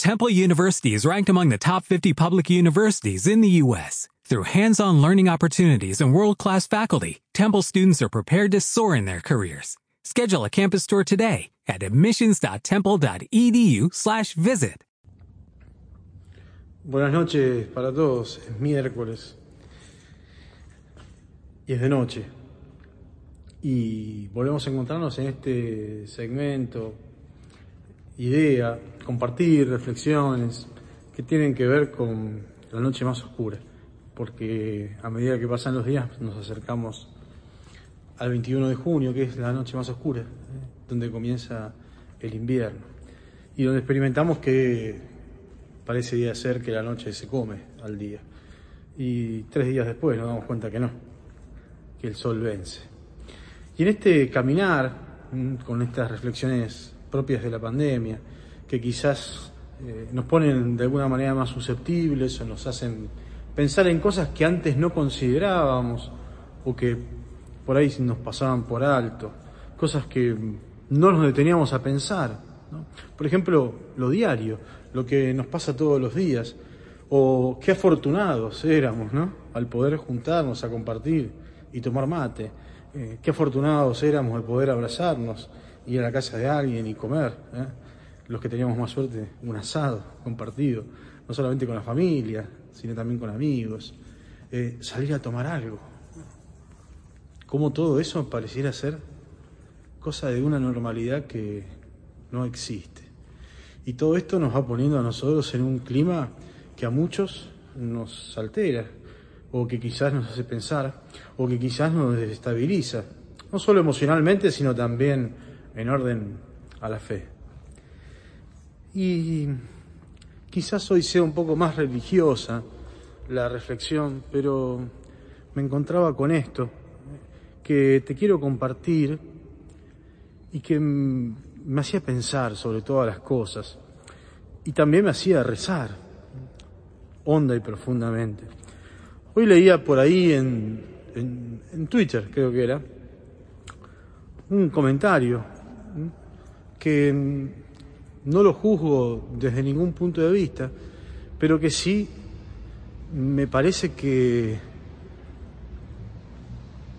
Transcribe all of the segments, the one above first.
Temple University is ranked among the top 50 public universities in the U.S. Through hands-on learning opportunities and world-class faculty, Temple students are prepared to soar in their careers. Schedule a campus tour today at admissions.temple.edu/visit. Buenas noches para todos. Es miércoles y es de noche. Y volvemos a encontrarnos en este segmento, idea, compartir reflexiones que tienen que ver con la noche más oscura. Porque a medida que pasan los días nos acercamos al 21 de junio, que es la noche más oscura, ¿eh? donde comienza el invierno. Y donde experimentamos que parece día ser que la noche se come al día. Y tres días después nos damos cuenta que no, que el sol vence. Y en este caminar, con estas reflexiones propias de la pandemia, que quizás eh, nos ponen de alguna manera más susceptibles o nos hacen pensar en cosas que antes no considerábamos o que por ahí nos pasaban por alto, cosas que no nos deteníamos a pensar. Por ejemplo, lo diario, lo que nos pasa todos los días, o qué afortunados éramos, ¿no? Al poder juntarnos a compartir y tomar mate, eh, qué afortunados éramos al poder abrazarnos, ir a la casa de alguien y comer, ¿eh? los que teníamos más suerte, un asado compartido, no solamente con la familia, sino también con amigos, eh, salir a tomar algo. Cómo todo eso pareciera ser cosa de una normalidad que no existe. Y todo esto nos va poniendo a nosotros en un clima que a muchos nos altera, o que quizás nos hace pensar, o que quizás nos desestabiliza, no solo emocionalmente, sino también en orden a la fe. Y quizás hoy sea un poco más religiosa la reflexión, pero me encontraba con esto, que te quiero compartir y que me hacía pensar sobre todas las cosas y también me hacía rezar honda y profundamente. Hoy leía por ahí en, en, Twitter, creo que era, un comentario que no lo juzgo desde ningún punto de vista, pero que sí me parece que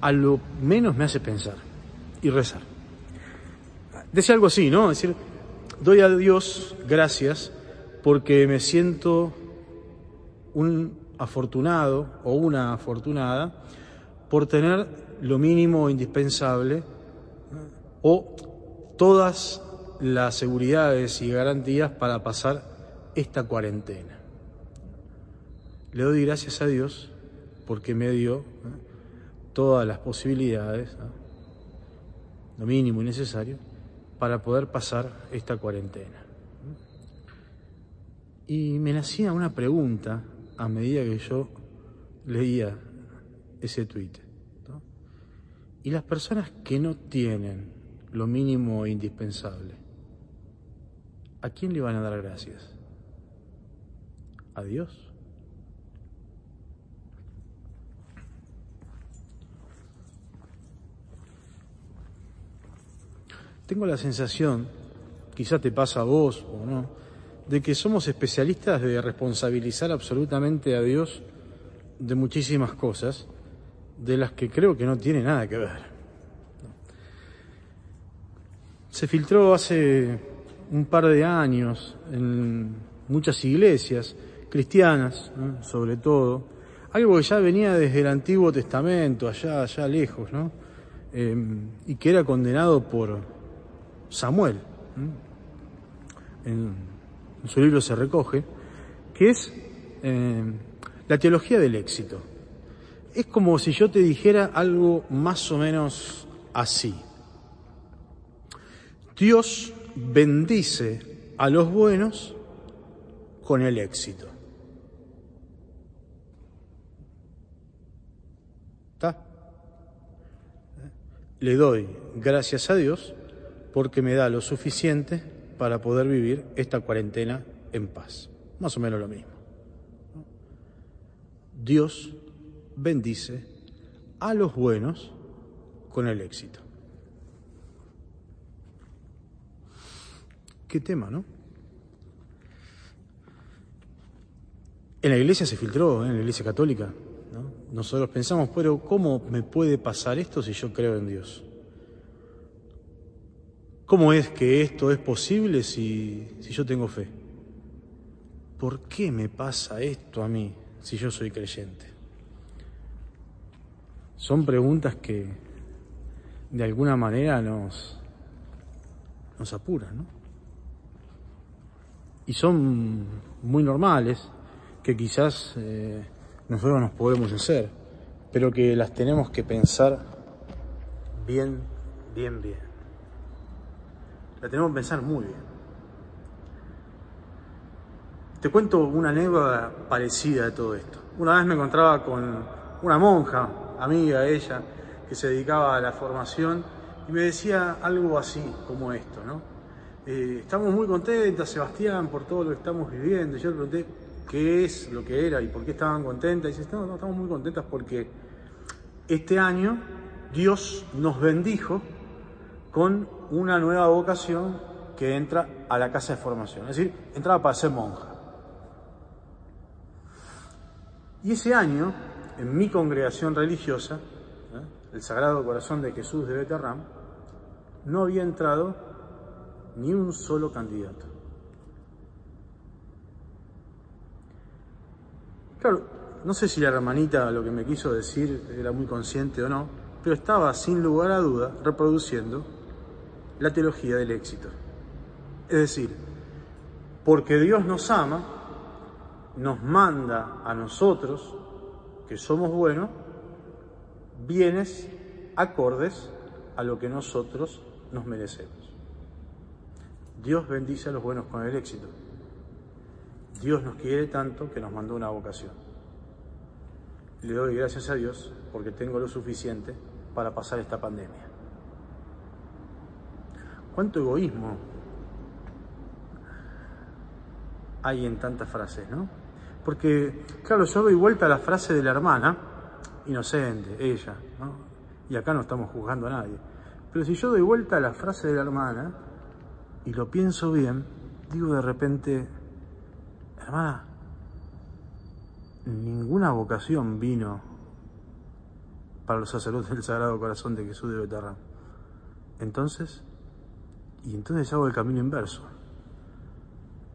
a lo menos me hace pensar y rezar. Decía algo así, ¿no? Es decir, doy a Dios gracias porque me siento un afortunado o una afortunada por tener lo mínimo indispensable o todas las seguridades y garantías para pasar esta cuarentena. Le doy gracias a Dios porque me dio todas las posibilidades, lo mínimo y necesario, para poder pasar esta cuarentena. Y me nacía una pregunta a medida que yo leía ese tuit. Y las personas que no tienen lo mínimo indispensable, ¿a quién le van a dar gracias? ¿A Dios? Tengo la sensación, quizá te pasa a vos o no, de que somos especialistas de responsabilizar absolutamente a Dios de muchísimas cosas, de las que creo que no tiene nada que ver. Se filtró hace un par de años en muchas iglesias cristianas, sobre todo, algo que ya venía desde el Antiguo Testamento, allá, allá lejos, ¿no? Eh, y que era condenado por Samuel. En, su libro se recoge, que es eh, la teología del éxito. Es como si yo te dijera algo más o menos así. Dios bendice a los buenos con el éxito. ¿Está? Le doy gracias a Dios porque me da lo suficiente para poder vivir esta cuarentena en paz. Más o menos lo mismo. Dios bendice a los buenos con el éxito. Qué tema, ¿no? En la iglesia se filtró, ¿eh? en la iglesia católica. Nosotros pensamos, pero ¿cómo me puede pasar esto si yo creo en Dios? ¿Cómo es que esto es posible si, si yo tengo fe? ¿Por qué me pasa esto a mí si yo soy creyente? Son preguntas que de alguna manera nos, nos apuran, ¿no? Y son muy normales, que quizás eh, nosotros nos podemos hacer, pero que las tenemos que pensar bien, bien, bien. La tenemos que pensar muy bien. Te cuento una anécdota parecida de todo esto. Una vez me encontraba con una monja, amiga de ella, que se dedicaba a la formación y me decía algo así como esto, ¿no? Eh, estamos muy contentas, Sebastián, por todo lo que estamos viviendo. yo le pregunté qué es lo que era y por qué estaban contentas. Y dice, no, no, estamos muy contentas porque este año Dios nos bendijo con una nueva vocación que entra a la casa de formación. Es decir, entraba para ser monja. Y ese año, en mi congregación religiosa, ¿eh? el Sagrado Corazón de Jesús de Beterram, no había entrado ni un solo candidato. Claro, no sé si la hermanita lo que me quiso decir era muy consciente o no, pero estaba sin lugar a duda reproduciendo la teología del éxito. Es decir, porque Dios nos ama, nos manda a nosotros, que somos buenos, bienes acordes a lo que nosotros nos merecemos. Dios bendice a los buenos con el éxito. Dios nos quiere tanto que nos mandó una vocación. Le doy gracias a Dios porque tengo lo suficiente para pasar esta pandemia. ¿Cuánto egoísmo hay en tantas frases, no? Porque, claro, yo doy vuelta a la frase de la hermana, inocente, ella, ¿no? Y acá no estamos juzgando a nadie. Pero si yo doy vuelta a la frase de la hermana y lo pienso bien, digo de repente, hermana, ninguna vocación vino para los sacerdotes del Sagrado Corazón de Jesús de Betarra. Entonces, y entonces hago el camino inverso.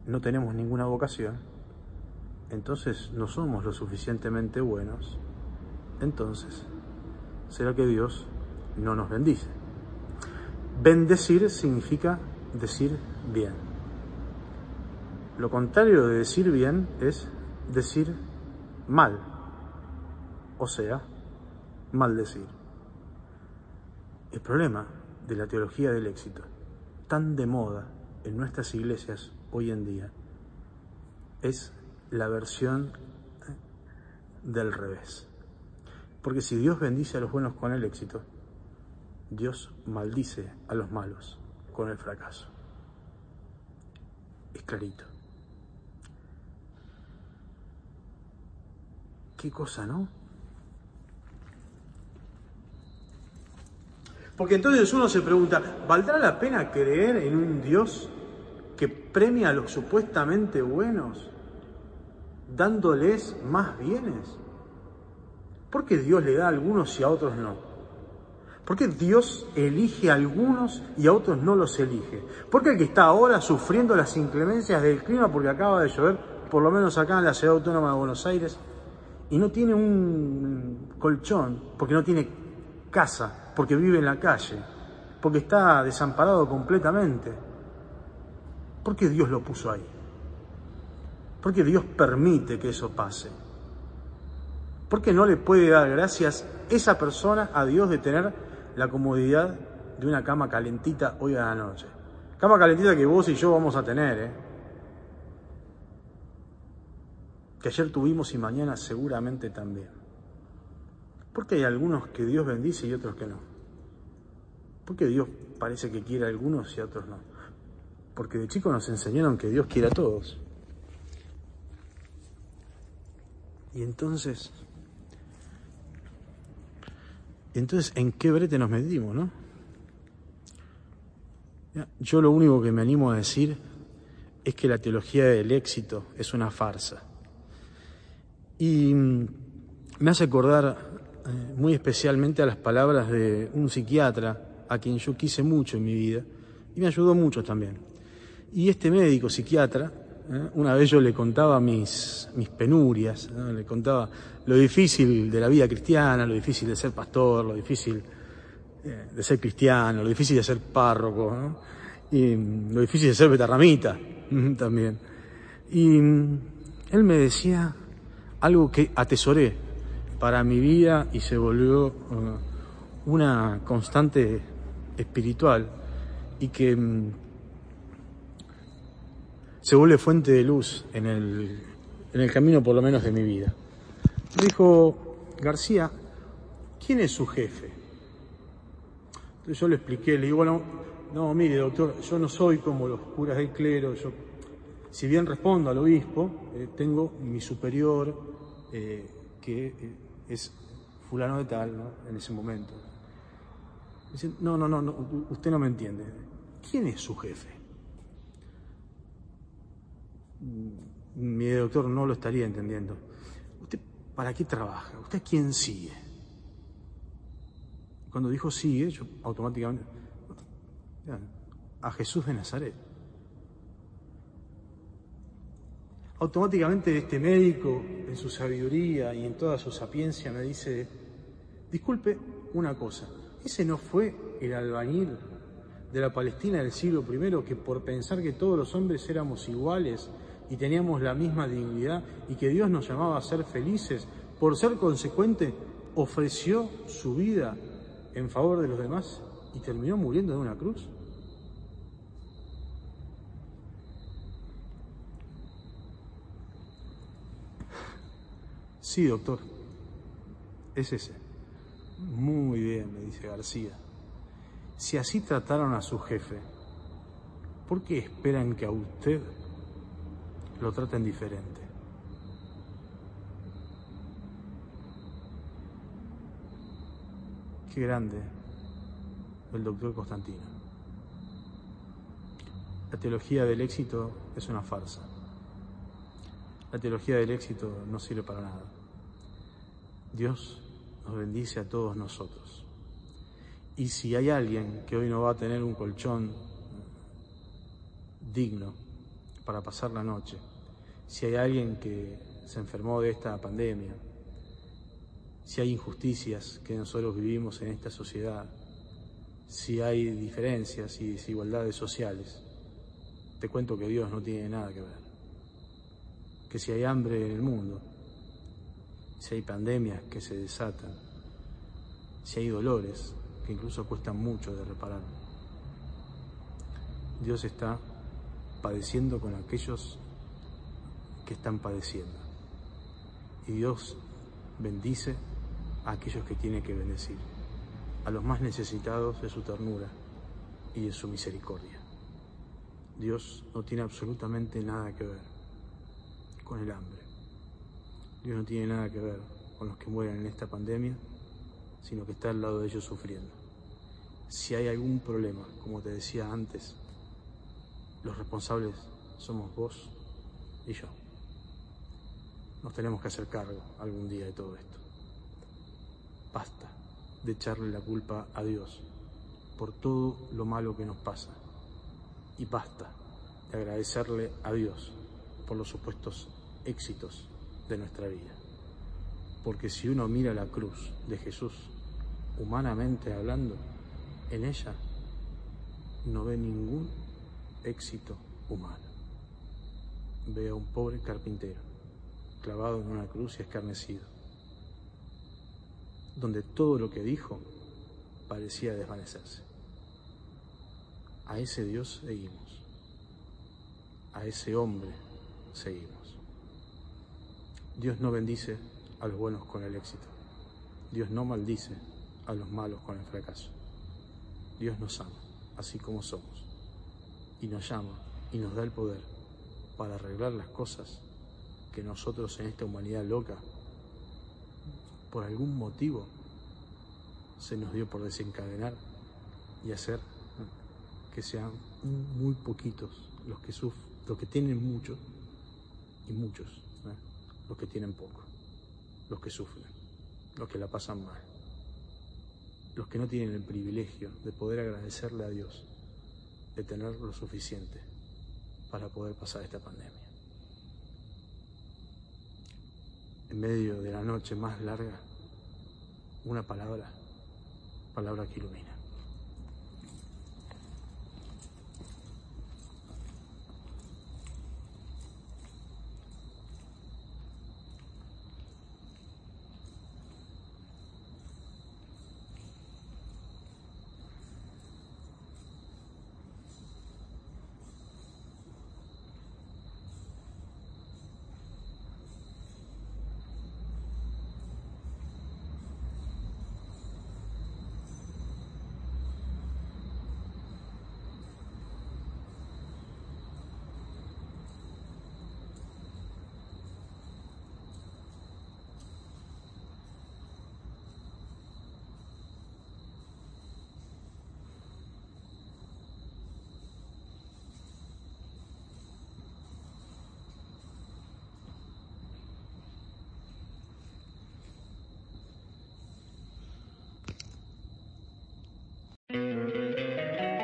No tenemos ninguna vocación entonces no somos lo suficientemente buenos, entonces será que Dios no nos bendice. Bendecir significa decir bien. Lo contrario de decir bien es decir mal, o sea, maldecir. El problema de la teología del éxito, tan de moda en nuestras iglesias hoy en día, es la versión del revés. Porque si Dios bendice a los buenos con el éxito, Dios maldice a los malos con el fracaso. Es clarito. Qué cosa, ¿no? Porque entonces uno se pregunta, ¿valdrá la pena creer en un Dios que premia a los supuestamente buenos dándoles más bienes? ¿Por qué Dios le da a algunos y a otros no? ¿Por qué Dios elige a algunos y a otros no los elige? ¿Por qué el que está ahora sufriendo las inclemencias del clima porque acaba de llover, por lo menos acá en la ciudad autónoma de Buenos Aires, y no tiene un colchón, porque no tiene casa, porque vive en la calle, porque está desamparado completamente? ¿Por qué Dios lo puso ahí? ¿Por qué Dios permite que eso pase? ¿Por qué no le puede dar gracias esa persona a Dios de tener la comodidad de una cama calentita hoy a la noche? Cama calentita que vos y yo vamos a tener, ¿eh? Que ayer tuvimos y mañana seguramente también. ¿Por qué hay algunos que Dios bendice y otros que no? ¿Por qué Dios parece que quiere a algunos y a otros no? Porque de chicos nos enseñaron que Dios quiere a todos. Y entonces, entonces, ¿en qué brete nos metimos, no? Yo lo único que me animo a decir es que la teología del éxito es una farsa Y mm, me hace acordar eh, muy especialmente a las palabras de un psiquiatra a quien yo quise mucho en mi vida y me ayudó mucho también. Y este médico psiquiatra, eh, una vez yo le contaba mis, mis penurias, le contaba lo difícil de la vida cristiana, lo difícil de ser pastor, lo difícil eh, de ser cristiano, lo difícil de ser párroco, y lo difícil de ser betarramita también. Y mm, él me decía algo que atesoré para mi vida y se volvió una constante espiritual y que mm, se vuelve fuente de luz en el, en el camino por lo menos de mi vida. Dijo García, ¿quién es su jefe? Entonces yo le expliqué, le digo, bueno, no, mire doctor, yo no soy como los curas del clero, yo si bien respondo al obispo, eh, tengo mi superior, eh, que eh, es fulano de tal, en ese momento. Dice, no, no, no, no, usted no me entiende. ¿Quién es su jefe? Mi doctor no lo estaría entendiendo. ¿Usted para qué trabaja? ¿Usted quién sigue? Cuando dijo sigue, yo automáticamente... A Jesús de Nazaret. Automáticamente este médico, en su sabiduría y en toda su sapiencia, me dice, disculpe una cosa, ese no fue el albañil de la Palestina del siglo I que por pensar que todos los hombres éramos iguales y teníamos la misma dignidad y que Dios nos llamaba a ser felices, por ser consecuente, ofreció su vida en favor de los demás y terminó muriendo de una cruz? Sí, doctor. Es ese. Muy bien, me dice García. Si así trataron a su jefe, ¿por qué esperan que a usted lo traten diferente? Qué grande el doctor Constantino. La teología del éxito es una farsa. La teología del éxito no sirve para nada. Dios nos bendice a todos nosotros. Y si hay alguien que hoy no va a tener un colchón digno para pasar la noche, si hay alguien que se enfermó de esta pandemia, si hay injusticias que nosotros vivimos en esta sociedad, si hay diferencias y desigualdades sociales, te cuento que Dios no tiene nada que ver. Que si hay hambre en el mundo, si hay pandemias que se desatan, si hay dolores que incluso cuestan mucho de reparar. Dios está padeciendo con aquellos que están padeciendo. Y Dios bendice a aquellos que tiene que bendecir, a los más necesitados de su ternura y de su misericordia. Dios no tiene absolutamente nada que ver con el hambre. Dios no tiene nada que ver con los que mueren en esta pandemia, sino que está al lado de ellos sufriendo. Si hay algún problema, como te decía antes, los responsables somos vos y yo. Nos tenemos que hacer cargo algún día de todo esto. Basta de echarle la culpa a Dios por todo lo malo que nos pasa. Y basta de agradecerle a Dios por los supuestos éxitos de nuestra vida. Porque si uno mira la cruz de Jesús, humanamente hablando, en ella no ve ningún éxito humano. Ve a un pobre carpintero clavado en una cruz y escarnecido, donde todo lo que dijo parecía desvanecerse. A ese Dios seguimos, a ese hombre seguimos. Dios no bendice a los buenos con el éxito. Dios no maldice a los malos con el fracaso. Dios nos ama, así como somos, y nos llama y nos da el poder para arreglar las cosas que nosotros en esta humanidad loca, por algún motivo, se nos dio por desencadenar y hacer que sean muy poquitos los que sufren, los que tienen mucho y muchos los que tienen poco. los que sufren, los que la pasan mal, los que no tienen el privilegio de poder agradecerle a Dios, de tener lo suficiente para poder pasar esta pandemia. En medio de la noche más larga, una palabra, palabra que ilumina.